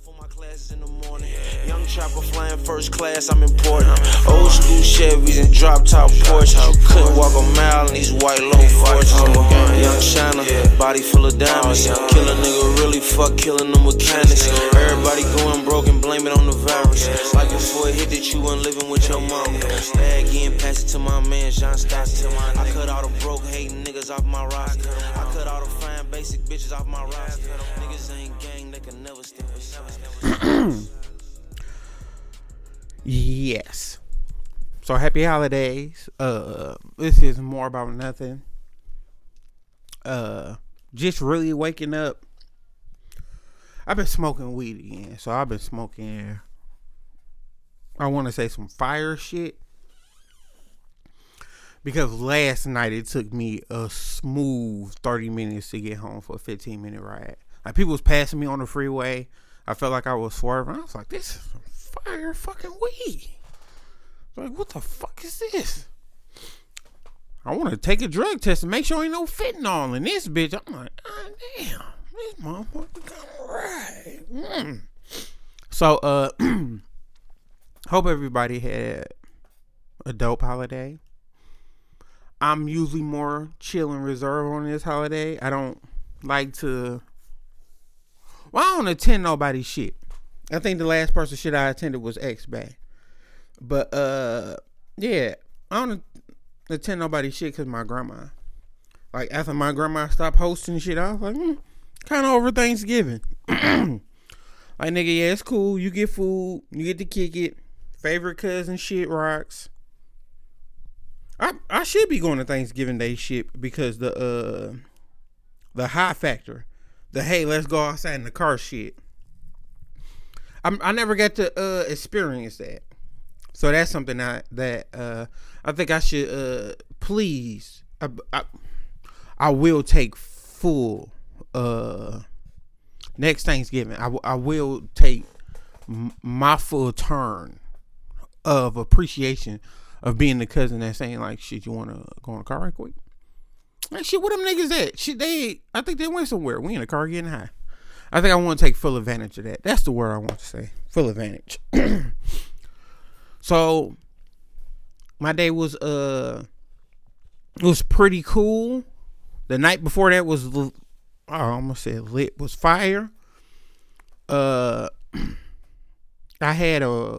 for my classes in the morning. Young chopper flying first class, I'm important. Old school Chevys and drop top Porsches. You couldn't walk a mile in these white low forces. Young Shiner, body full of diamonds. Kill a nigga really fuck killing the mechanics. Everybody going broke and blame it on the virus. Like before it hit that you weren't living with your mama. Bag in, pass it to my man John Stockton. I cut all the broke hating niggas off my roster. I cut all the fine basic bitches off my roster. Niggas ain't gang, they can never with Yes. So happy holidays. Uh this is more about nothing. Uh just really waking up. I've been smoking weed again. So I've been smoking I want to say some fire shit. Because last night it took me a smooth 30 minutes to get home for a 15 minute ride. Like people was passing me on the freeway. I felt like I was swerving. I was like, this is fire fucking weed. Like, what the fuck is this? I want to take a drug test and make sure ain't no fentanyl in this bitch. I'm like, ah, damn, this motherfucker got right. Mm. So, uh, hope everybody had a dope holiday. I'm usually more chill and reserved on this holiday. I don't like to. Well, I don't attend nobody's shit. I think the last person shit I attended was X Bay. But uh, yeah, I don't attend nobody's shit because my grandma. Like after my grandma stopped hosting shit, I was like, mm, kind of over Thanksgiving. like nigga, yeah, it's cool. You get food, you get to kick it. Favorite cousin shit rocks. I I should be going to Thanksgiving Day shit because the uh the high factor, the hey let's go outside in the car shit. I I never got to uh experience that, so that's something that that uh I think I should uh please I I, I will take full uh next Thanksgiving I, I will take my full turn of appreciation of being the cousin that's saying like, shit, you want to go in a car right quick? Like, shit, what them niggas at? Shit, they, I think they went somewhere. We in a car getting high. I think I want to take full advantage of that. That's the word I want to say. Full advantage. so, my day was, uh, it was pretty cool. The night before that was, I almost said lit, was fire. Uh, I had a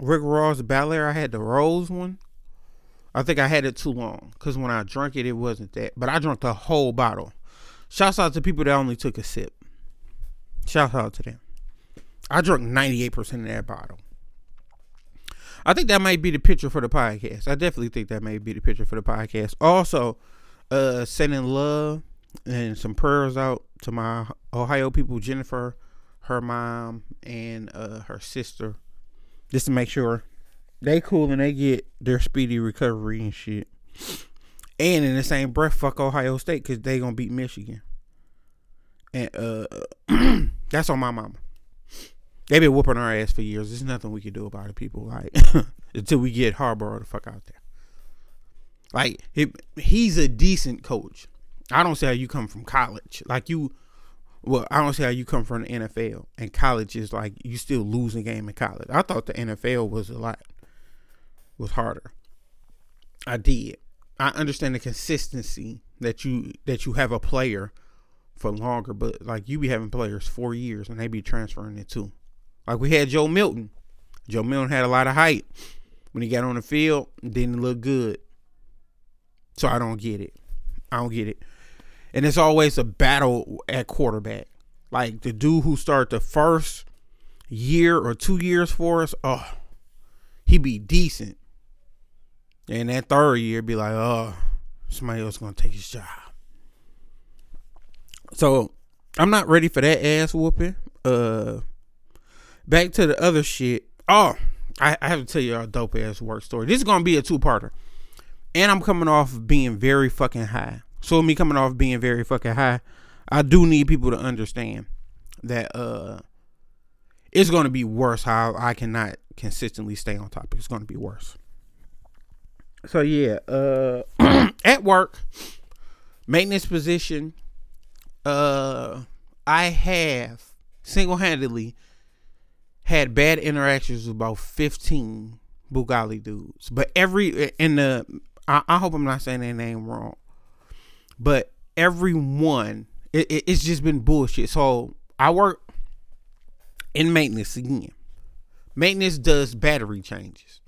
Rick Ross Belaire. I had the rose one. I think I had it too long because when I drank it, it wasn't that. But I drank the whole bottle. Shouts out to people that only took a sip. Shouts out to them. I drank 98% of that bottle. I think that might be the picture for the podcast. I definitely think that may be the picture for the podcast. Also, uh, sending love and some prayers out to my Ohio people, Jennifer, her mom, and uh, her sister just to make sure they cool and they get their speedy recovery and shit. And in the same breath, fuck Ohio State because they gonna beat Michigan. And uh, that's on my mama. They been whooping our ass for years. There's nothing we can do about it, people. Like until we get Harbaugh the fuck out there. Like he, he's a decent coach. I don't see how you come from college. Like you well, I don't see how you come from the NFL and college is like you still losing game in college. I thought the NFL was a lot was harder. I did. I understand the consistency that you that you have a player for longer, but like you be having players four years and they be transferring it too. Like we had Joe Milton. Joe Milton had a lot of height. When he got on the field, didn't look good. So I don't get it. I don't get it and it's always a battle at quarterback. Like the dude who started the first year or two years for us, oh, he be decent. And that third year be like, oh, somebody else gonna take his job. So I'm not ready for that ass whooping. Uh back to the other shit. Oh, I, I have to tell you a dope ass work story. This is gonna be a two parter. And I'm coming off being very fucking high. So me coming off being very fucking high, I do need people to understand that uh it's gonna be worse how I cannot consistently stay on topic. It's gonna be worse. So yeah, uh at work, maintenance position, uh I have single handedly had bad interactions with about 15 Bugali dudes. But every in the I, I hope I'm not saying their name wrong. But everyone it, it, it's just been bullshit. So I work in maintenance again. Maintenance does battery changes.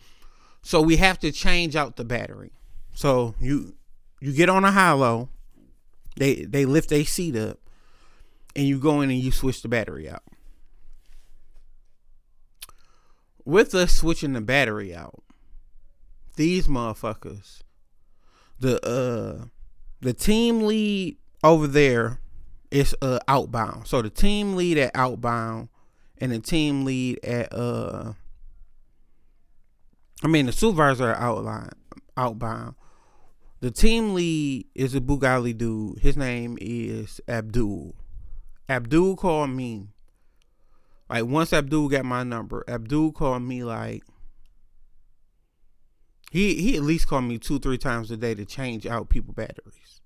So we have to change out the battery. So you you get on a high low, they they lift a seat up, and you go in and you switch the battery out. With us switching the battery out, these motherfuckers, the uh the team lead over there is uh outbound. So the team lead at outbound and the team lead at uh I mean the supervisor outline outbound. The team lead is a Bugali dude. His name is Abdul. Abdul called me. Like once Abdul got my number, Abdul called me like he he at least called me two, three times a day to change out people batteries.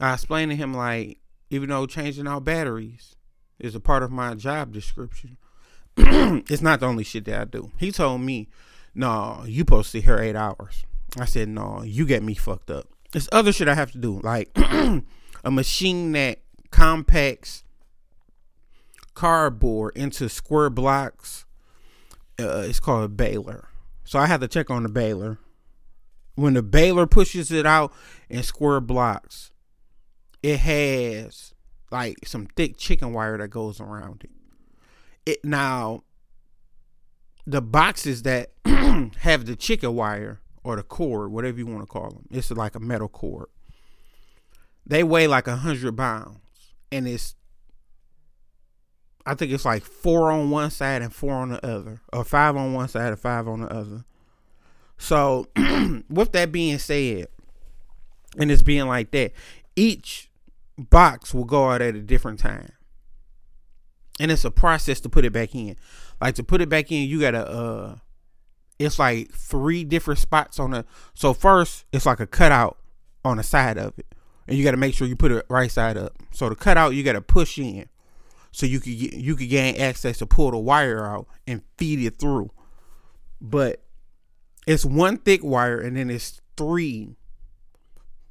I explained to him like, even though changing out batteries is a part of my job description, it's not the only shit that I do. He told me, No, you supposed to here eight hours. I said, No, you get me fucked up. There's other shit I have to do, like a machine that compacts cardboard into square blocks. Uh, it's called a baler. So I have to check on the baler. When the baler pushes it out in square blocks, it has like some thick chicken wire that goes around it. It now the boxes that have the chicken wire or the cord, whatever you want to call them, it's like a metal cord. They weigh like a hundred pounds, and it's I think it's like four on one side and four on the other, or five on one side and five on the other. So, with that being said, and it's being like that, each box will go out at a different time. And it's a process to put it back in. Like to put it back in, you gotta uh it's like three different spots on the so first it's like a cutout on the side of it. And you gotta make sure you put it right side up. So the cutout you gotta push in so you could get, you could gain access to pull the wire out and feed it through. But it's one thick wire and then it's three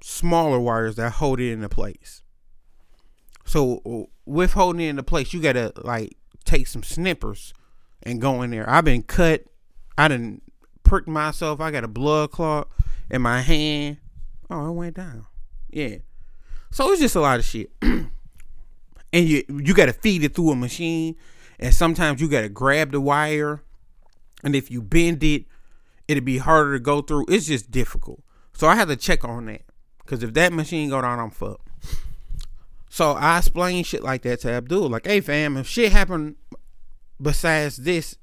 smaller wires that hold it into place. So with holding it into place, you gotta like take some snippers and go in there. I've been cut. I didn't prick myself. I got a blood clot in my hand. Oh, it went down. Yeah. So it's just a lot of shit. and you you got to feed it through a machine and sometimes you got to grab the wire and if you bend it it'll be harder to go through. It's just difficult. So i had to check on that because if that machine go down i'm fucked. So i explain shit like that to abdul like hey fam if shit happened besides this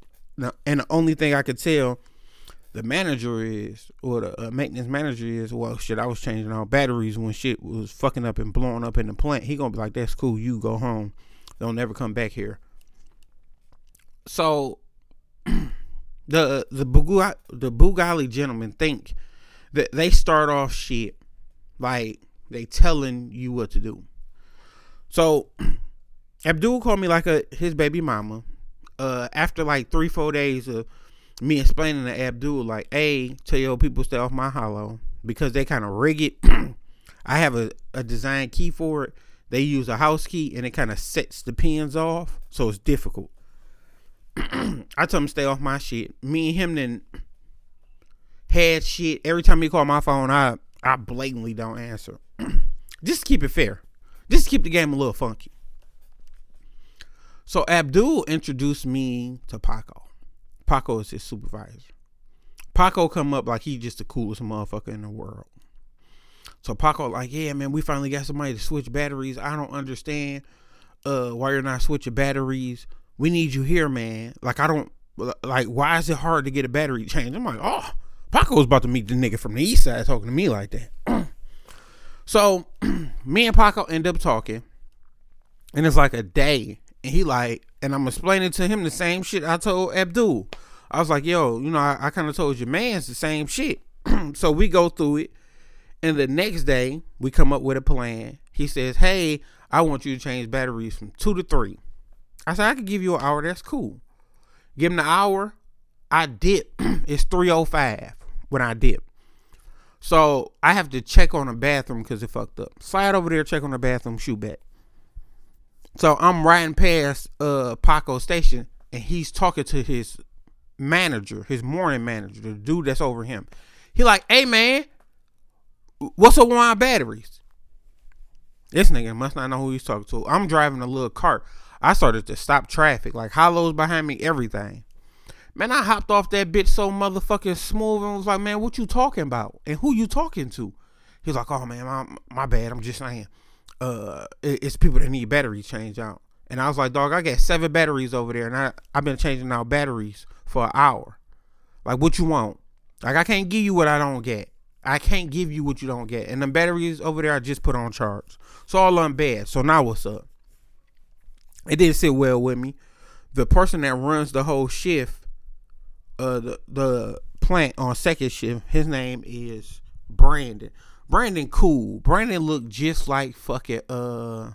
and the only thing i could tell the manager is, or the uh, maintenance manager is, well, shit, I was changing all batteries when shit was fucking up and blowing up in the plant. He gonna be like, that's cool, you go home. Don't never come back here. So, the the Bugali, the Bugali gentlemen think that they start off shit like they telling you what to do. So, Abdul called me like a his baby mama. Uh, after like three four days of me explaining to Abdul like, hey, tell your people stay off my hollow because they kind of rig it. I have a, a design key for it. They use a house key and it kind of sets the pins off, so it's difficult. I told him stay off my shit. Me and him then had shit. Every time he called my phone, I I blatantly don't answer. Just keep it fair. Just keep the game a little funky. So Abdul introduced me to Paco. Paco is his supervisor. Paco come up like he just the coolest motherfucker in the world. So Paco like, yeah, man, we finally got somebody to switch batteries. I don't understand uh why you're not switching batteries. We need you here, man. Like I don't like why is it hard to get a battery change? I'm like, oh, Paco was about to meet the nigga from the east side talking to me like that. so me and Paco end up talking, and it's like a day, and he like, and I'm explaining to him the same shit I told Abdul. I was like, yo, you know, I, I kind of told your man's the same shit. so we go through it. And the next day, we come up with a plan. He says, hey, I want you to change batteries from two to three. I said, I could give you an hour. That's cool. Give him the hour. I dip. it's 305 when I dip. So I have to check on the bathroom because it fucked up. Slide over there, check on the bathroom, shoot back. So I'm riding past uh Paco station and he's talking to his manager, his morning manager, the dude that's over him. He like, hey man, what's up with my batteries? This nigga must not know who he's talking to. I'm driving a little cart. I started to stop traffic, like hollows behind me, everything. Man, I hopped off that bitch so motherfucking smooth and was like, man, what you talking about? And who you talking to? He's like, oh man, my, my bad. I'm just saying. Uh, it's people that need batteries change out. And I was like, dog, I got seven batteries over there, and I I've been changing out batteries for an hour. Like, what you want? Like, I can't give you what I don't get. I can't give you what you don't get. And the batteries over there, I just put on charge. So all on bad. So now what's up? It didn't sit well with me. The person that runs the whole shift uh the the plant on second shift. His name is Brandon. Brandon cool. Brandon looked just like fucking uh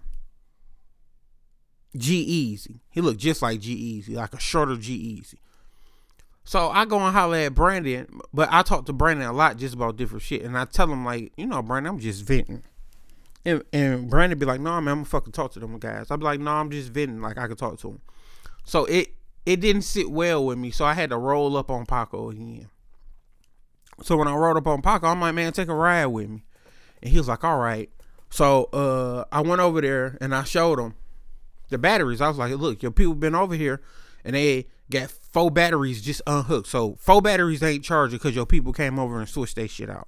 G-Eazy. He looked just like G-Eazy, like a shorter G-Eazy. So I go and holler at Brandon, but I talk to Brandon a lot just about different shit. And I tell him like, you know, Brandon, I'm just venting. And, and Brandon be like, no, nah, man, I'm gonna fucking talk to them guys. Be like, no, nah, I'm just venting. Like I could talk to him. So it it didn't sit well with me, so I had to roll up on Paco again. So when I rolled up on Paco, I'm like, man, take a ride with me. And he was like, all right. So uh, I went over there and I showed him the batteries. I was like, look, your people been over here and they got four batteries just unhooked. So four batteries ain't charging because your people came over and switched that shit out.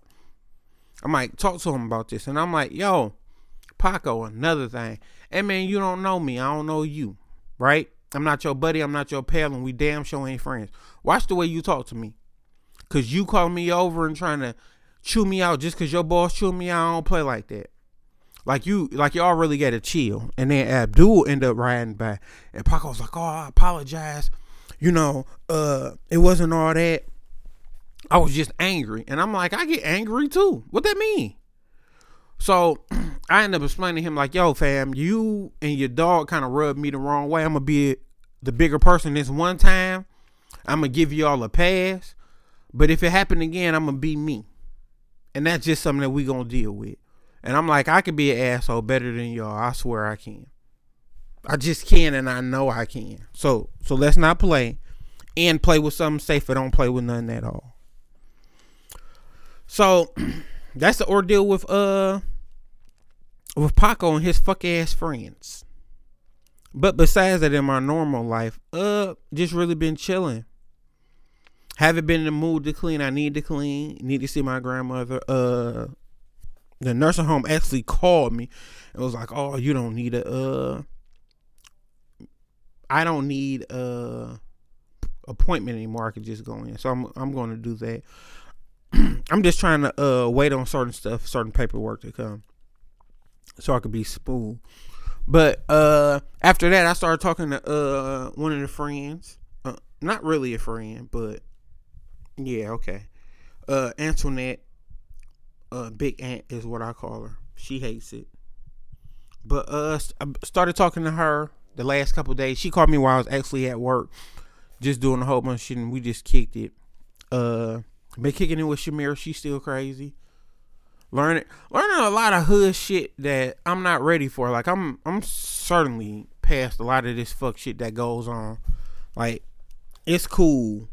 I'm like, talk to him about this. And I'm like, yo, Paco, another thing. Hey man, you don't know me. I don't know you. Right? I'm not your buddy. I'm not your pal, and we damn sure ain't friends. Watch the way you talk to me. Cause you call me over and trying to chew me out just cause your boss chew me out. I don't play like that. Like you, like y'all really got to chill. And then Abdul ended up riding by, and Paco was like, "Oh, I apologize. You know, uh, it wasn't all that. I was just angry." And I'm like, "I get angry too. What that mean?" So I end up explaining to him like, "Yo, fam, you and your dog kind of rubbed me the wrong way. I'm gonna be the bigger person this one time. I'm gonna give you all a pass, but if it happened again, I'm gonna be me, and that's just something that we gonna deal with." And I'm like, I could be an asshole better than y'all. I swear I can. I just can, and I know I can. So, so let's not play, and play with something safer. Don't play with nothing at all. So. that's the ordeal with uh with Paco and his fuck ass friends. But besides that, in my normal life, uh, just really been chilling. Haven't been in the mood to clean. I need to clean. Need to see my grandmother. Uh, the nursing home actually called me and was like, "Oh, you don't need a uh, I don't need a appointment anymore. I could just go in." So I'm I'm going to do that. I'm just trying to uh wait on certain stuff, certain paperwork to come, so I could be smooth. But uh after that, I started talking to uh one of the friends, uh, not really a friend, but yeah, okay. Uh, Antoinette, uh, Big Aunt is what I call her. She hates it. But uh, I started talking to her the last couple days. She called me while I was actually at work, just doing a whole bunch of shit, and we just kicked it. Uh been kicking it with Shamira. She's still crazy. Learning learning a lot of hood shit that I'm not ready for. Like I'm I'm certainly past a lot of this fuck shit that goes on. Like it's cool,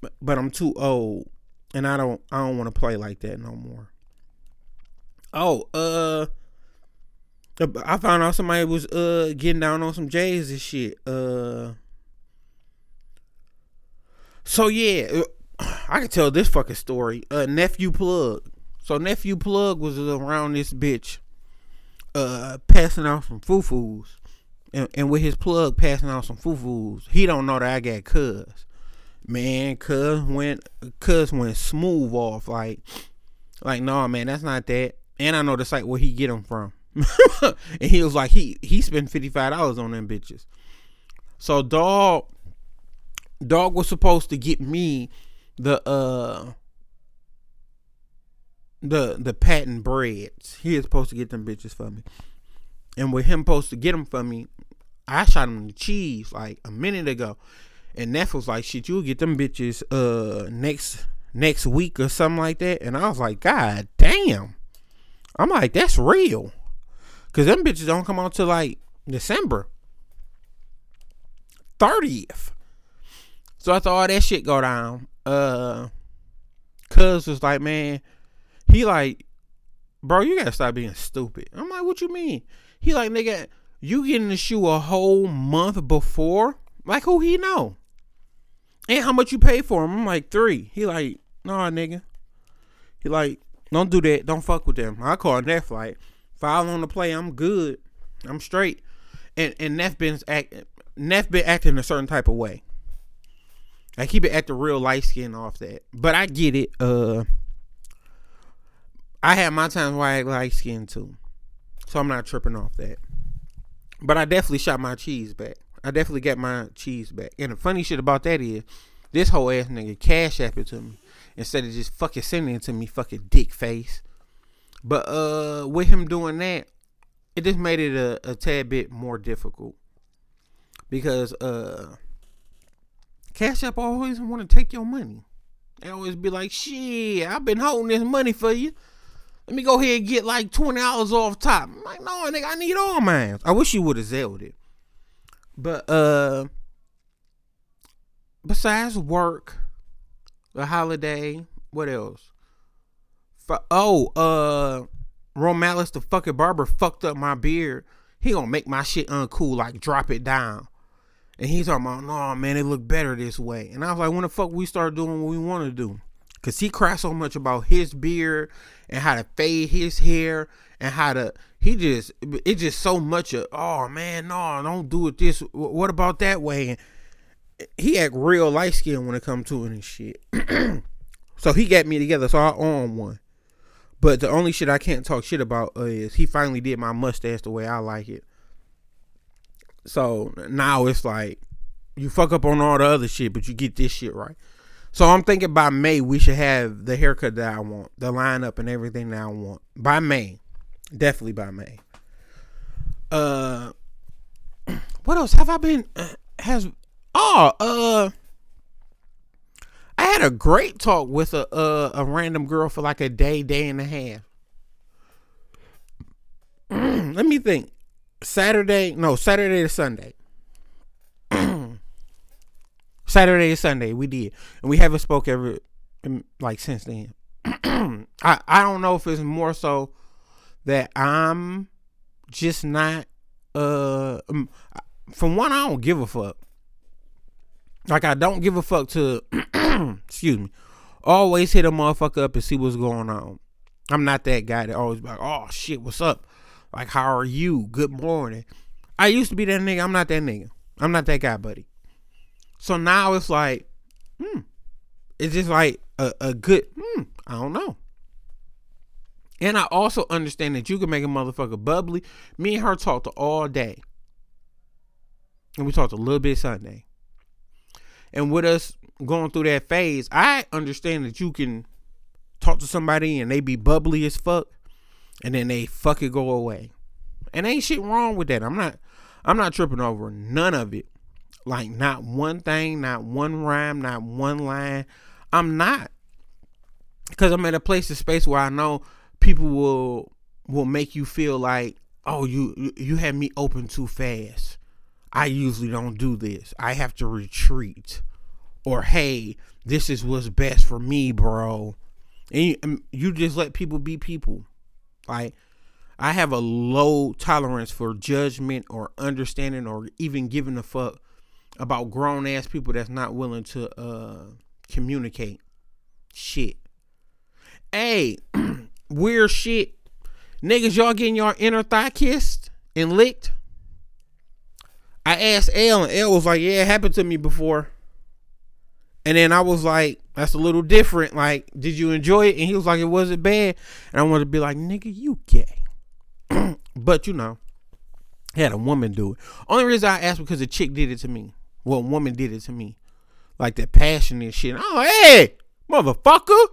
but, I'm too old, and I don't I don't want to play like that no more. Oh, uh, I found out somebody was uh getting down on some J's and shit. Uh, so yeah, I can tell this fucking story. Uh, nephew plug. So nephew plug was around this bitch, uh, passing out some foo-foos. and, and with his plug passing out some foo foos. he don't know that I got cuz. Man, cuz went cuz went smooth off like, like no nah, man, that's not that. And I know the site where he get them from. and he was like, he he spent fifty five dollars on them bitches. So dog, dog was supposed to get me the uh the the patent breads. He is supposed to get them bitches for me. And with him supposed to get them for me, I shot him the cheese like a minute ago. And Neff was like, shit, you'll get them bitches uh next next week or something like that. And I was like, God damn. I'm like, that's real. Cause them bitches don't come out till like December 30th. So thought all that shit go down. Uh Cuz was like, man, he like, bro, you gotta stop being stupid. I'm like, what you mean? He like, nigga, you getting the shoe a whole month before? Like who he know? And how much you pay for him? I'm like three. He like, nah, nigga. He like, don't do that. Don't fuck with them. I call Neff like, foul on the play. I'm good. I'm straight. And and Neff been act Neff been acting a certain type of way. Like he been acting real light skin off that. But I get it. Uh I had my times where I light skin too. So I'm not tripping off that. But I definitely shot my cheese back. I definitely got my cheese back. And the funny shit about that is, this whole ass nigga cash app it to me instead of just fucking sending it to me, fucking dick face. But uh, with him doing that, it just made it a, a tad bit more difficult because uh, Cash App always want to take your money. They always be like, "Shit, I've been holding this money for you. Let me go ahead and get like twenty dollars off top." I'm like, "No, nigga, I need all mine." I wish you would have zelled it. But uh besides work, the holiday, what else? For, oh, uh Romalis the fucking barber fucked up my beard. He gonna make my shit uncool, like drop it down. And he's talking about, no man, it look better this way. And I was like, when the fuck we start doing what we want to do? Cause he cries so much about his beard and how to fade his hair and how to he just it's just so much of oh man no don't do it this what about that way? And he act real light skinned when it comes to it and shit. So he got me together so I own one. But the only shit I can't talk shit about uh, is he finally did my mustache the way I like it. So now it's like you fuck up on all the other shit but you get this shit right. So I'm thinking by May we should have the haircut that I want, the lineup and everything that I want. By May. Definitely by May. Uh what else have I been uh, has oh uh I had a great talk with a uh, a random girl for like a day, day and a half. Let me think. Saturday, no, Saturday to Sunday. Saturday to Sunday, we did, and we haven't spoke ever like since then. I I don't know if it's more so that I'm just not uh um, from one I don't give a fuck. Like I don't give a fuck to excuse me. Always hit a motherfucker up and see what's going on. I'm not that guy that always be like, oh shit, what's up? Like, how are you? Good morning. I used to be that nigga. I'm not that nigga. I'm not that guy, buddy. So now it's like, hmm, it's just like a, a good, hmm, I don't know. And I also understand that you can make a motherfucker bubbly. Me and her talked all day. And we talked a little bit Sunday. And with us going through that phase, I understand that you can talk to somebody and they be bubbly as fuck and then they fucking go away. And ain't shit wrong with that. I'm not I'm not tripping over none of it. Like not one thing, not one rhyme, not one line. I'm not. Cause I'm at a place of space where I know people will will make you feel like, oh, you you had me open too fast. I usually don't do this. I have to retreat. Or hey, this is what's best for me, bro. And you, you just let people be people. Like I have a low tolerance for judgment or understanding or even giving a fuck about grown ass people that's not willing to uh communicate shit. Hey, weird shit. Niggas, y'all getting your inner thigh kissed and licked? I asked L and L was like, Yeah, it happened to me before. And then I was like, That's a little different. Like, did you enjoy it? And he was like, It wasn't bad. And I wanted to be like, Nigga, you gay. but you know, had a woman do it. Only reason I asked because a chick did it to me. Well, a woman did it to me. Like that passionate shit. Oh, hey, motherfucker.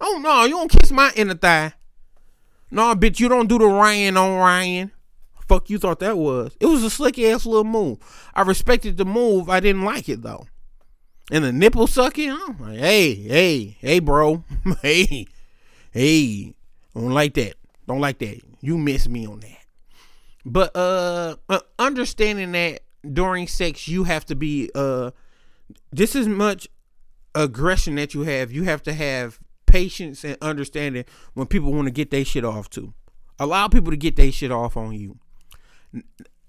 Oh no, you don't kiss my inner thigh. No, bitch, you don't do the Ryan on Ryan. Fuck you thought that was? It was a slick ass little move. I respected the move. I didn't like it though. And the nipple sucking, I'm like, hey, hey, hey, bro. hey, hey. Don't like that. Don't like that. You miss me on that. But uh, uh understanding that during sex you have to be uh just as much aggression that you have, you have to have patience and understanding when people want to get their shit off too. Allow people to get their shit off on you.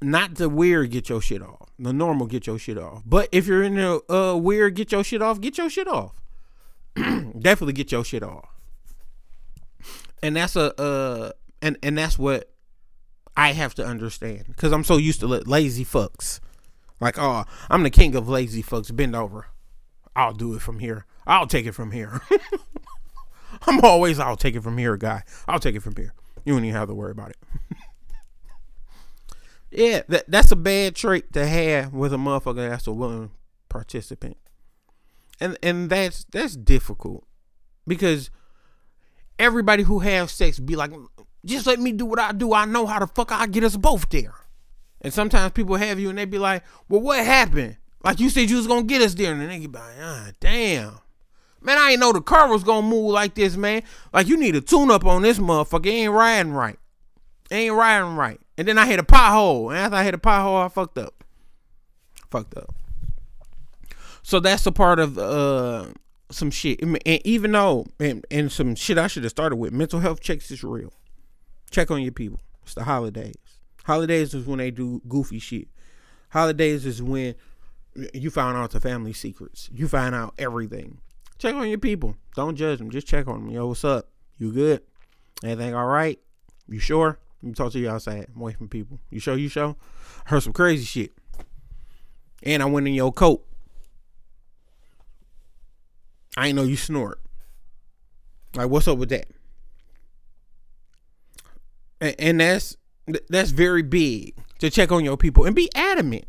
Not the weird get your shit off. The normal get your shit off. But if you're in the uh, weird get your shit off, get your shit off. Definitely get your shit off. And that's a uh and and that's what I have to understand because I'm so used to lazy fucks. Like, oh, I'm the king of lazy fucks. Bend over. I'll do it from here. I'll take it from here. I'm always I'll take it from here, guy. I'll take it from here. You don't even have to worry about it. yeah, that that's a bad trait to have with a motherfucker that's a willing participant. And and that's that's difficult. Because everybody who has sex be like, just let me do what I do. I know how the fuck I get us both there. And sometimes people have you and they be like, well, what happened? Like you said you was gonna get us there. And then they be like, ah, damn. Man, I ain't know the car was gonna move like this, man. Like you need a tune up on this motherfucker. It ain't riding right. It ain't riding right. And then I hit a pothole. And after I hit a pothole, I fucked up. Fucked up. So that's a part of uh some shit. And even though and, and some shit I should have started with, mental health checks is real. Check on your people. It's the holidays. Holidays is when they do goofy shit. Holidays is when you find out the family secrets. You find out everything. Check on your people. Don't judge them. Just check on them. Yo, what's up? You good? Anything all right? You sure? Let me talk to you outside. I'm away from people. You sure? You sure? I heard some crazy shit. And I went in your coat. I ain't know you snort. Like, what's up with that? And, and that's that's very big to check on your people and be adamant.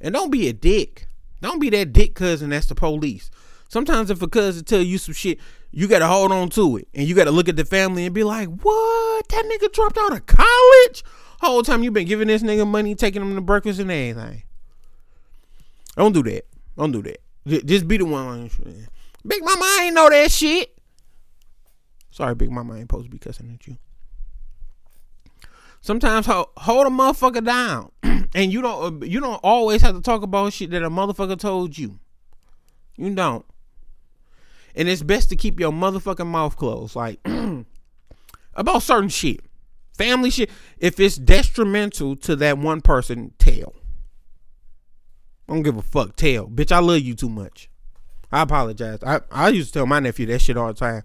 And don't be a dick. Don't be that dick cousin that's the police. Sometimes if a cousin tell you some shit, you gotta hold on to it. And you gotta look at the family and be like, what? That nigga dropped out of college? Whole time you been giving this nigga money, taking him to breakfast and everything. Don't do that. Don't do that. Just be the one. Big Mama, ain't know that shit. Sorry, Big Mama, ain't supposed to be cussing at you. Sometimes hold, hold a motherfucker down, and you don't uh, you don't always have to talk about shit that a motherfucker told you. You don't. And it's best to keep your motherfucking mouth closed, like about certain shit, family shit. If it's detrimental to that one person, tell. I don't give a fuck. Tell, bitch. I love you too much. I apologize. I I used to tell my nephew that shit all the time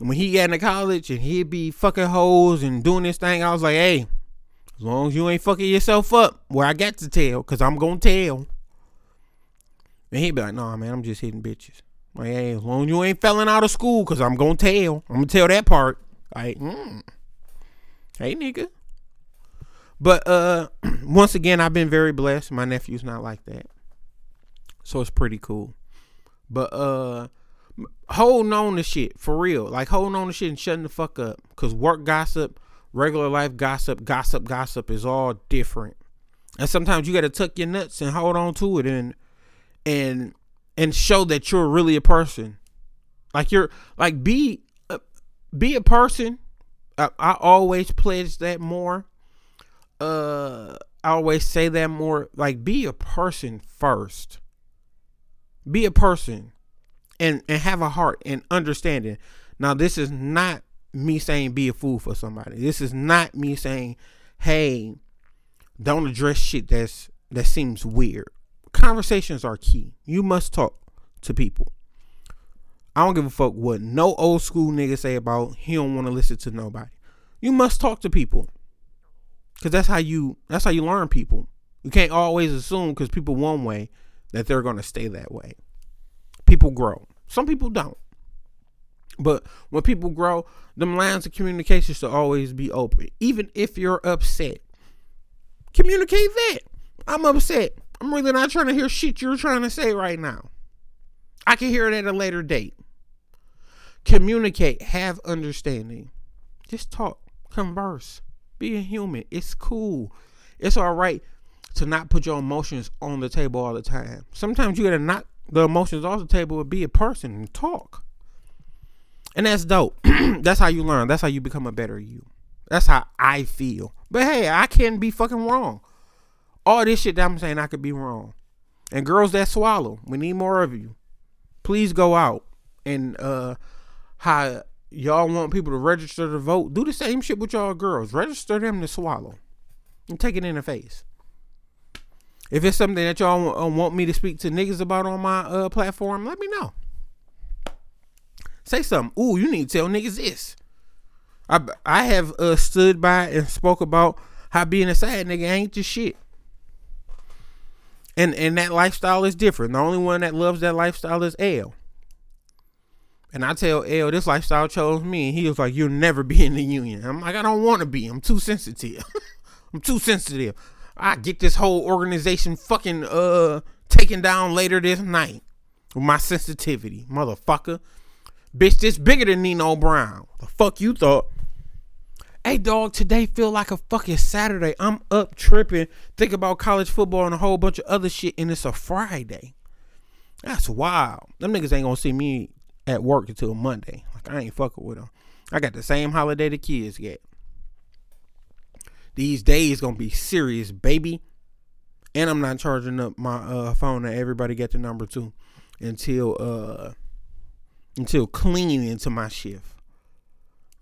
when he got into college and he'd be fucking hoes and doing this thing, I was like, hey, as long as you ain't fucking yourself up, where I got to tell, cause I'm gonna tell. And he'd be like, nah, man, I'm just hitting bitches. Like, hey, as long as you ain't felling out of school, cause I'm gonna tell. I'm gonna tell that part. Like, mm. hey, nigga. But uh, once again, I've been very blessed. My nephew's not like that, so it's pretty cool. But uh, holding on to shit for real, like holding on to shit and shutting the fuck up. Cause work gossip, regular life gossip, gossip, gossip is all different. And sometimes you got to tuck your nuts and hold on to it and and and show that you're really a person. Like you're like be uh, be a person. I, I always pledge that more. Uh, I always say that more. Like be a person first. Be a person and and have a heart and understanding. Now, this is not me saying be a fool for somebody. This is not me saying, hey, don't address shit that's that seems weird. Conversations are key. You must talk to people. I don't give a fuck what no old school nigga say about he don't want to listen to nobody. You must talk to people. Cause that's how you that's how you learn people. You can't always assume because people one way that they're gonna stay that way people grow. Some people don't. But when people grow, them lines of communication should always be open. Even if you're upset, communicate that. I'm upset. I'm really not trying to hear shit you're trying to say right now. I can hear it at a later date. Communicate, have understanding. Just talk, converse. Be a human. It's cool. It's all right to not put your emotions on the table all the time. Sometimes you gotta knock the emotions off the table and be a person and talk. And that's dope. that's how you learn. That's how you become a better you. That's how I feel. But hey, I can be fucking wrong. All this shit that I'm saying, I could be wrong. And girls that swallow, we need more of you. Please go out and uh how y'all want people to register to vote. Do the same shit with y'all girls. Register them to swallow and take it in the face. If it's something that y'all uh, want me to speak to niggas about on my uh, platform, let me know. Say something. Ooh, you need to tell niggas this. I I have uh, stood by and spoke about how being a sad nigga ain't just shit. And and that lifestyle is different. The only one that loves that lifestyle is L. And I tell L this lifestyle chose me. He was like, You'll never be in the union. I'm like, I don't want to be. I'm too sensitive. I'm too sensitive. I get this whole organization fucking uh taken down later this night with my sensitivity, motherfucker. Bitch, this bigger than Nino Brown. The fuck you thought? Hey dog, today feel like a fucking Saturday. I'm up tripping, think about college football and a whole bunch of other shit, and it's a Friday. That's wild. Them niggas ain't gonna see me at work until Monday. Like I ain't fucking with them. I got the same holiday the kids get. These days gonna be serious, baby. And I'm not charging up my uh, phone that everybody get the number to until uh until clean into my shift.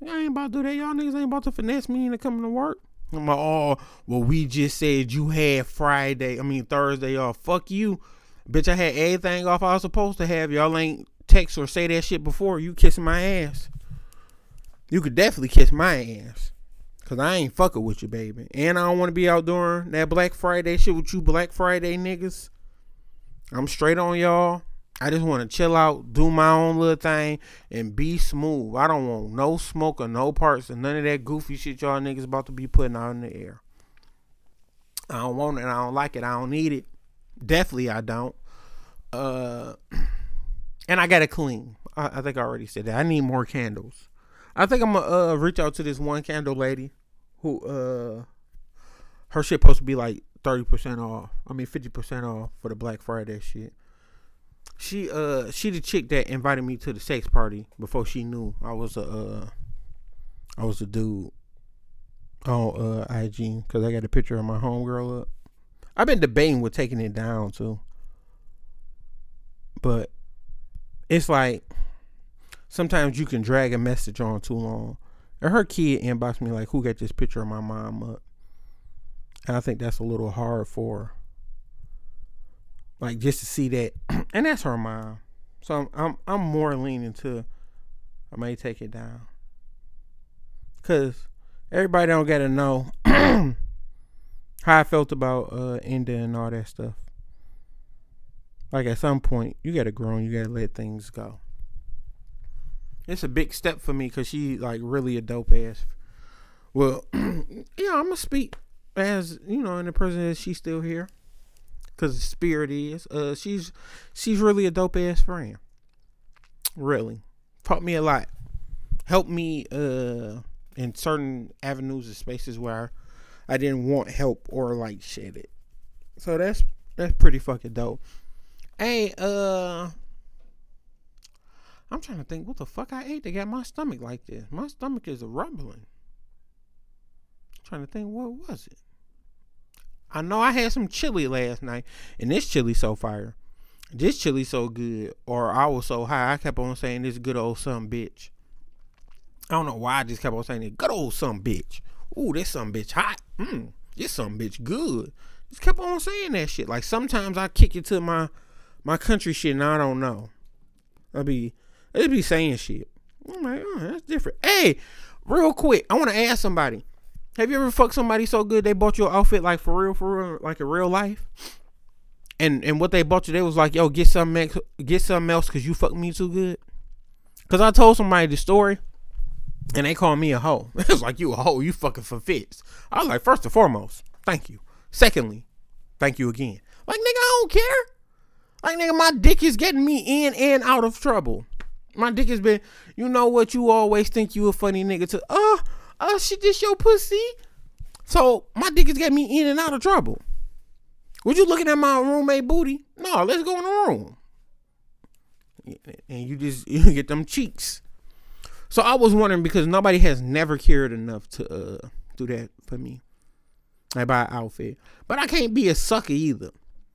I ain't about to do that. Y'all niggas ain't about to finesse me into coming to work. I'm like, oh, well, we just said you had Friday, I mean Thursday off. Fuck you. Bitch, I had everything off I was supposed to have. Y'all ain't text or say that shit before. You kissing my ass. You could definitely kiss my ass. Cause I ain't fucking with you, baby. And I don't want to be out doing that Black Friday shit with you Black Friday niggas. I'm straight on y'all. I just want to chill out, do my own little thing, and be smooth. I don't want no smoke or no parts and none of that goofy shit y'all niggas about to be putting out in the air. I don't want it. I don't like it. I don't need it. Definitely, I don't. Uh, and I gotta clean. I, I think I already said that. I need more candles. I think I'm gonna uh, reach out to this one candle lady who uh her shit supposed to be like thirty percent off. I mean fifty percent off for the Black Friday shit. She uh she the chick that invited me to the sex party before she knew I was a uh I was a dude on uh IG because I got a picture of my homegirl up. I've been debating with taking it down too, but it's like sometimes you can drag a message on too long. And her kid inboxed me like, "Who got this picture of my mom up?" And I think that's a little hard for, her. Like, just to see that, and that's her mom. So I'm I'm, I'm more leaning to, I may take it down, cause everybody don't gotta know how I felt about uh India and all that stuff. Like at some point, you gotta grow and you gotta let things go it's a big step for me because she like really a dope ass. Well, yeah, I'm gonna speak as you know in the person that she's still here because the spirit is. Uh, she's she's really a dope ass friend. Really, taught me a lot. Helped me uh in certain avenues and spaces where I didn't want help or like shit it. So that's that's pretty fucking dope. Hey, uh I'm trying to think what the fuck I ate to get my stomach like this. My stomach is rumbling. I'm trying to think what was it. I know I had some chili last night, and this chili so fire. This chili so good, or I was so high, I kept on saying this good old son bitch. I don't know why I just kept on saying it. Good old son bitch. Ooh, this son bitch hot. Mmm, this son bitch good. Just kept on saying that shit. Like sometimes I kick it to my my country shit, and I don't know. I'll be they be saying shit. I'm like, oh, that's different. Hey, real quick, I want to ask somebody. Have you ever fucked somebody so good they bought your outfit like for real, for real, like in real life? And and what they bought you, they was like, yo, get something get something else because you fucked me too good. Cause I told somebody the story, and they called me a hoe. It was like you a hoe, you fucking for fits. I was like, first and foremost, thank you. Secondly, thank you again. Like nigga, I don't care. Like nigga, my dick is getting me in and out of trouble. My dick has been, you know what? You always think you a funny nigga to, oh, oh, she just your pussy. So my niggas got me in and out of trouble. Was you looking at my roommate booty? No, let's go in the room. And you just you get them cheeks. So I was wondering because nobody has never cared enough to uh, do that for me. I buy an outfit. But I can't be a sucker either.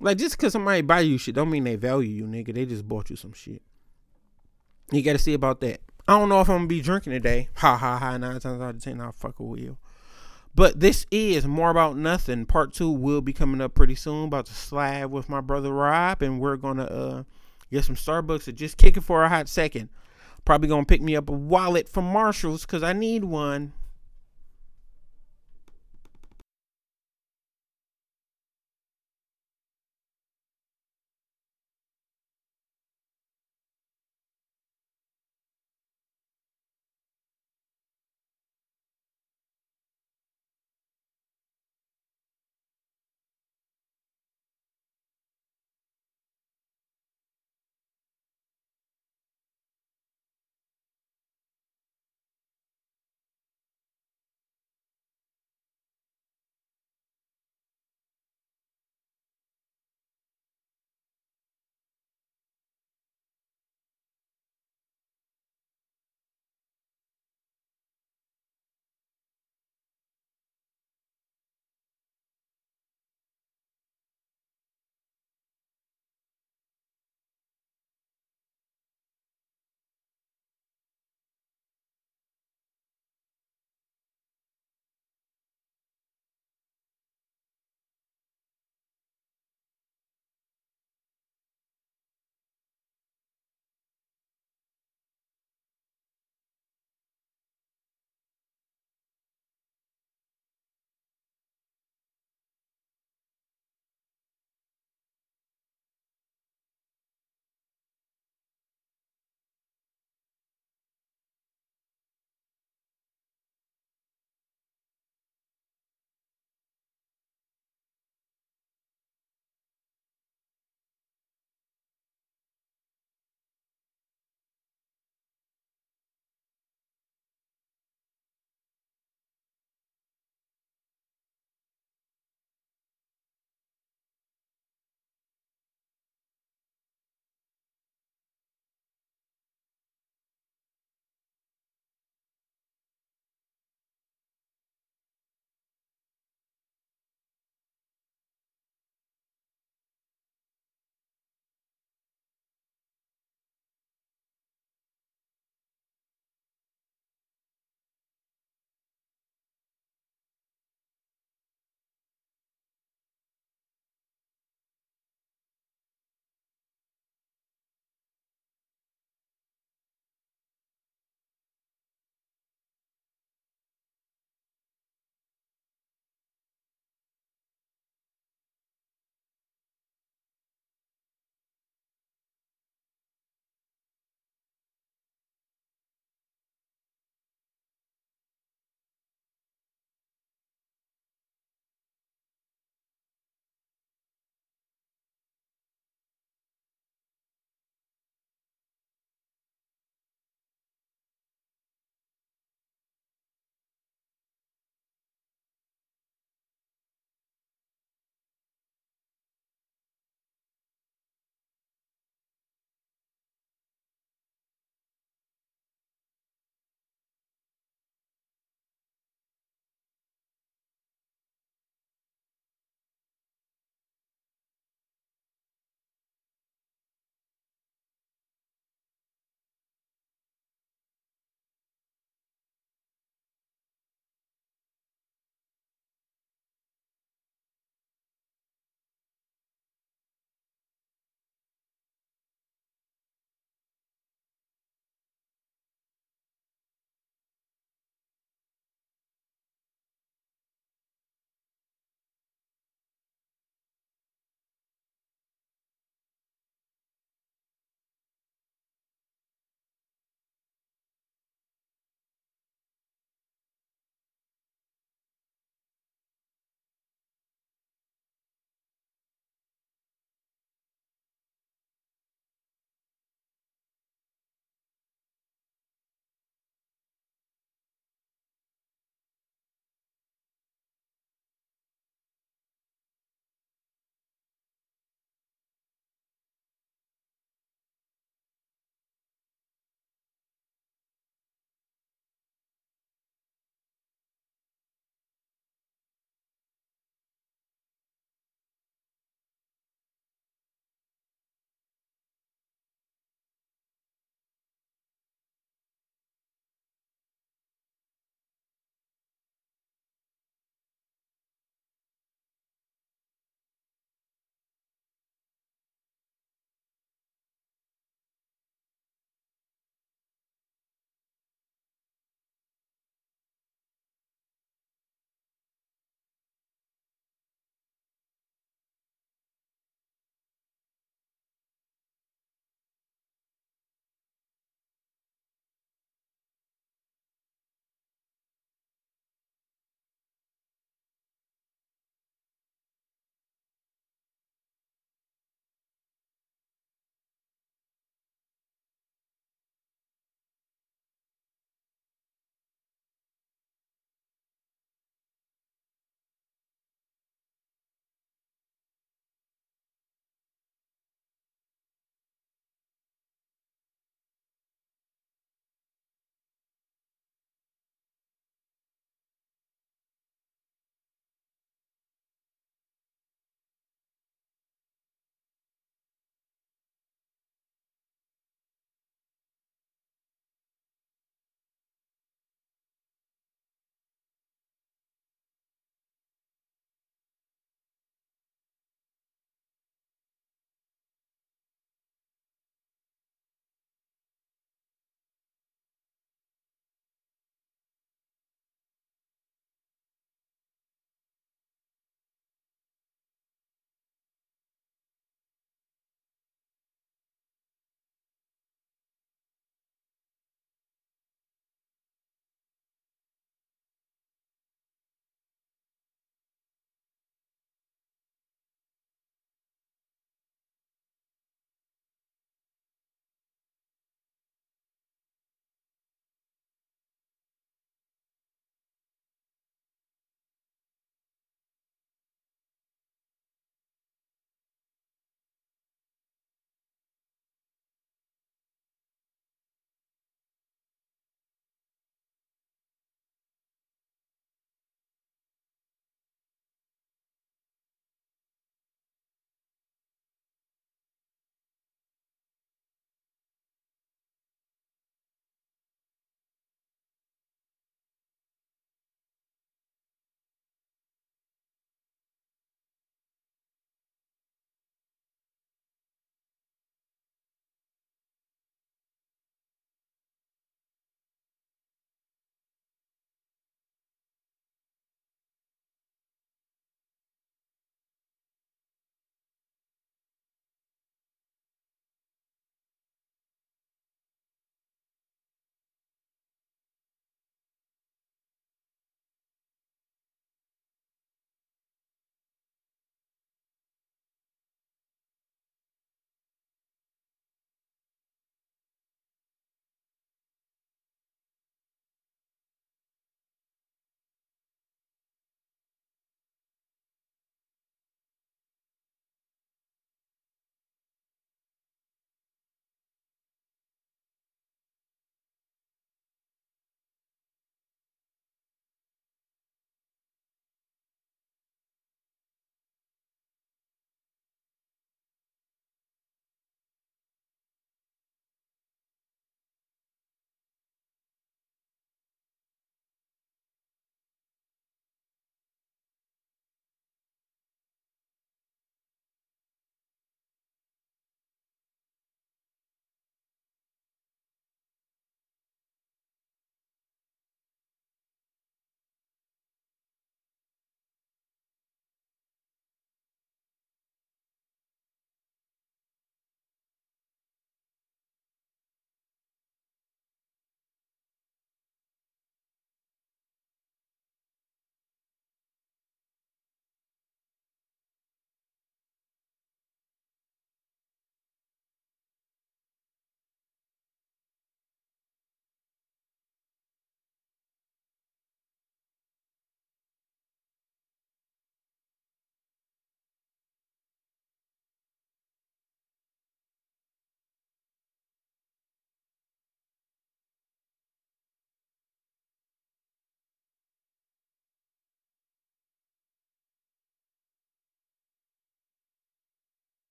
Like just cause somebody buy you shit don't mean they value you, nigga. They just bought you some shit. You gotta see about that. I don't know if I'm gonna be drinking today. Ha ha ha. Nine times out of ten, I'll fuck a wheel. But this is more about nothing. Part two will be coming up pretty soon. About to slide with my brother Rob, and we're gonna uh get some Starbucks and just kick it for a hot second. Probably gonna pick me up a wallet from Marshalls because I need one.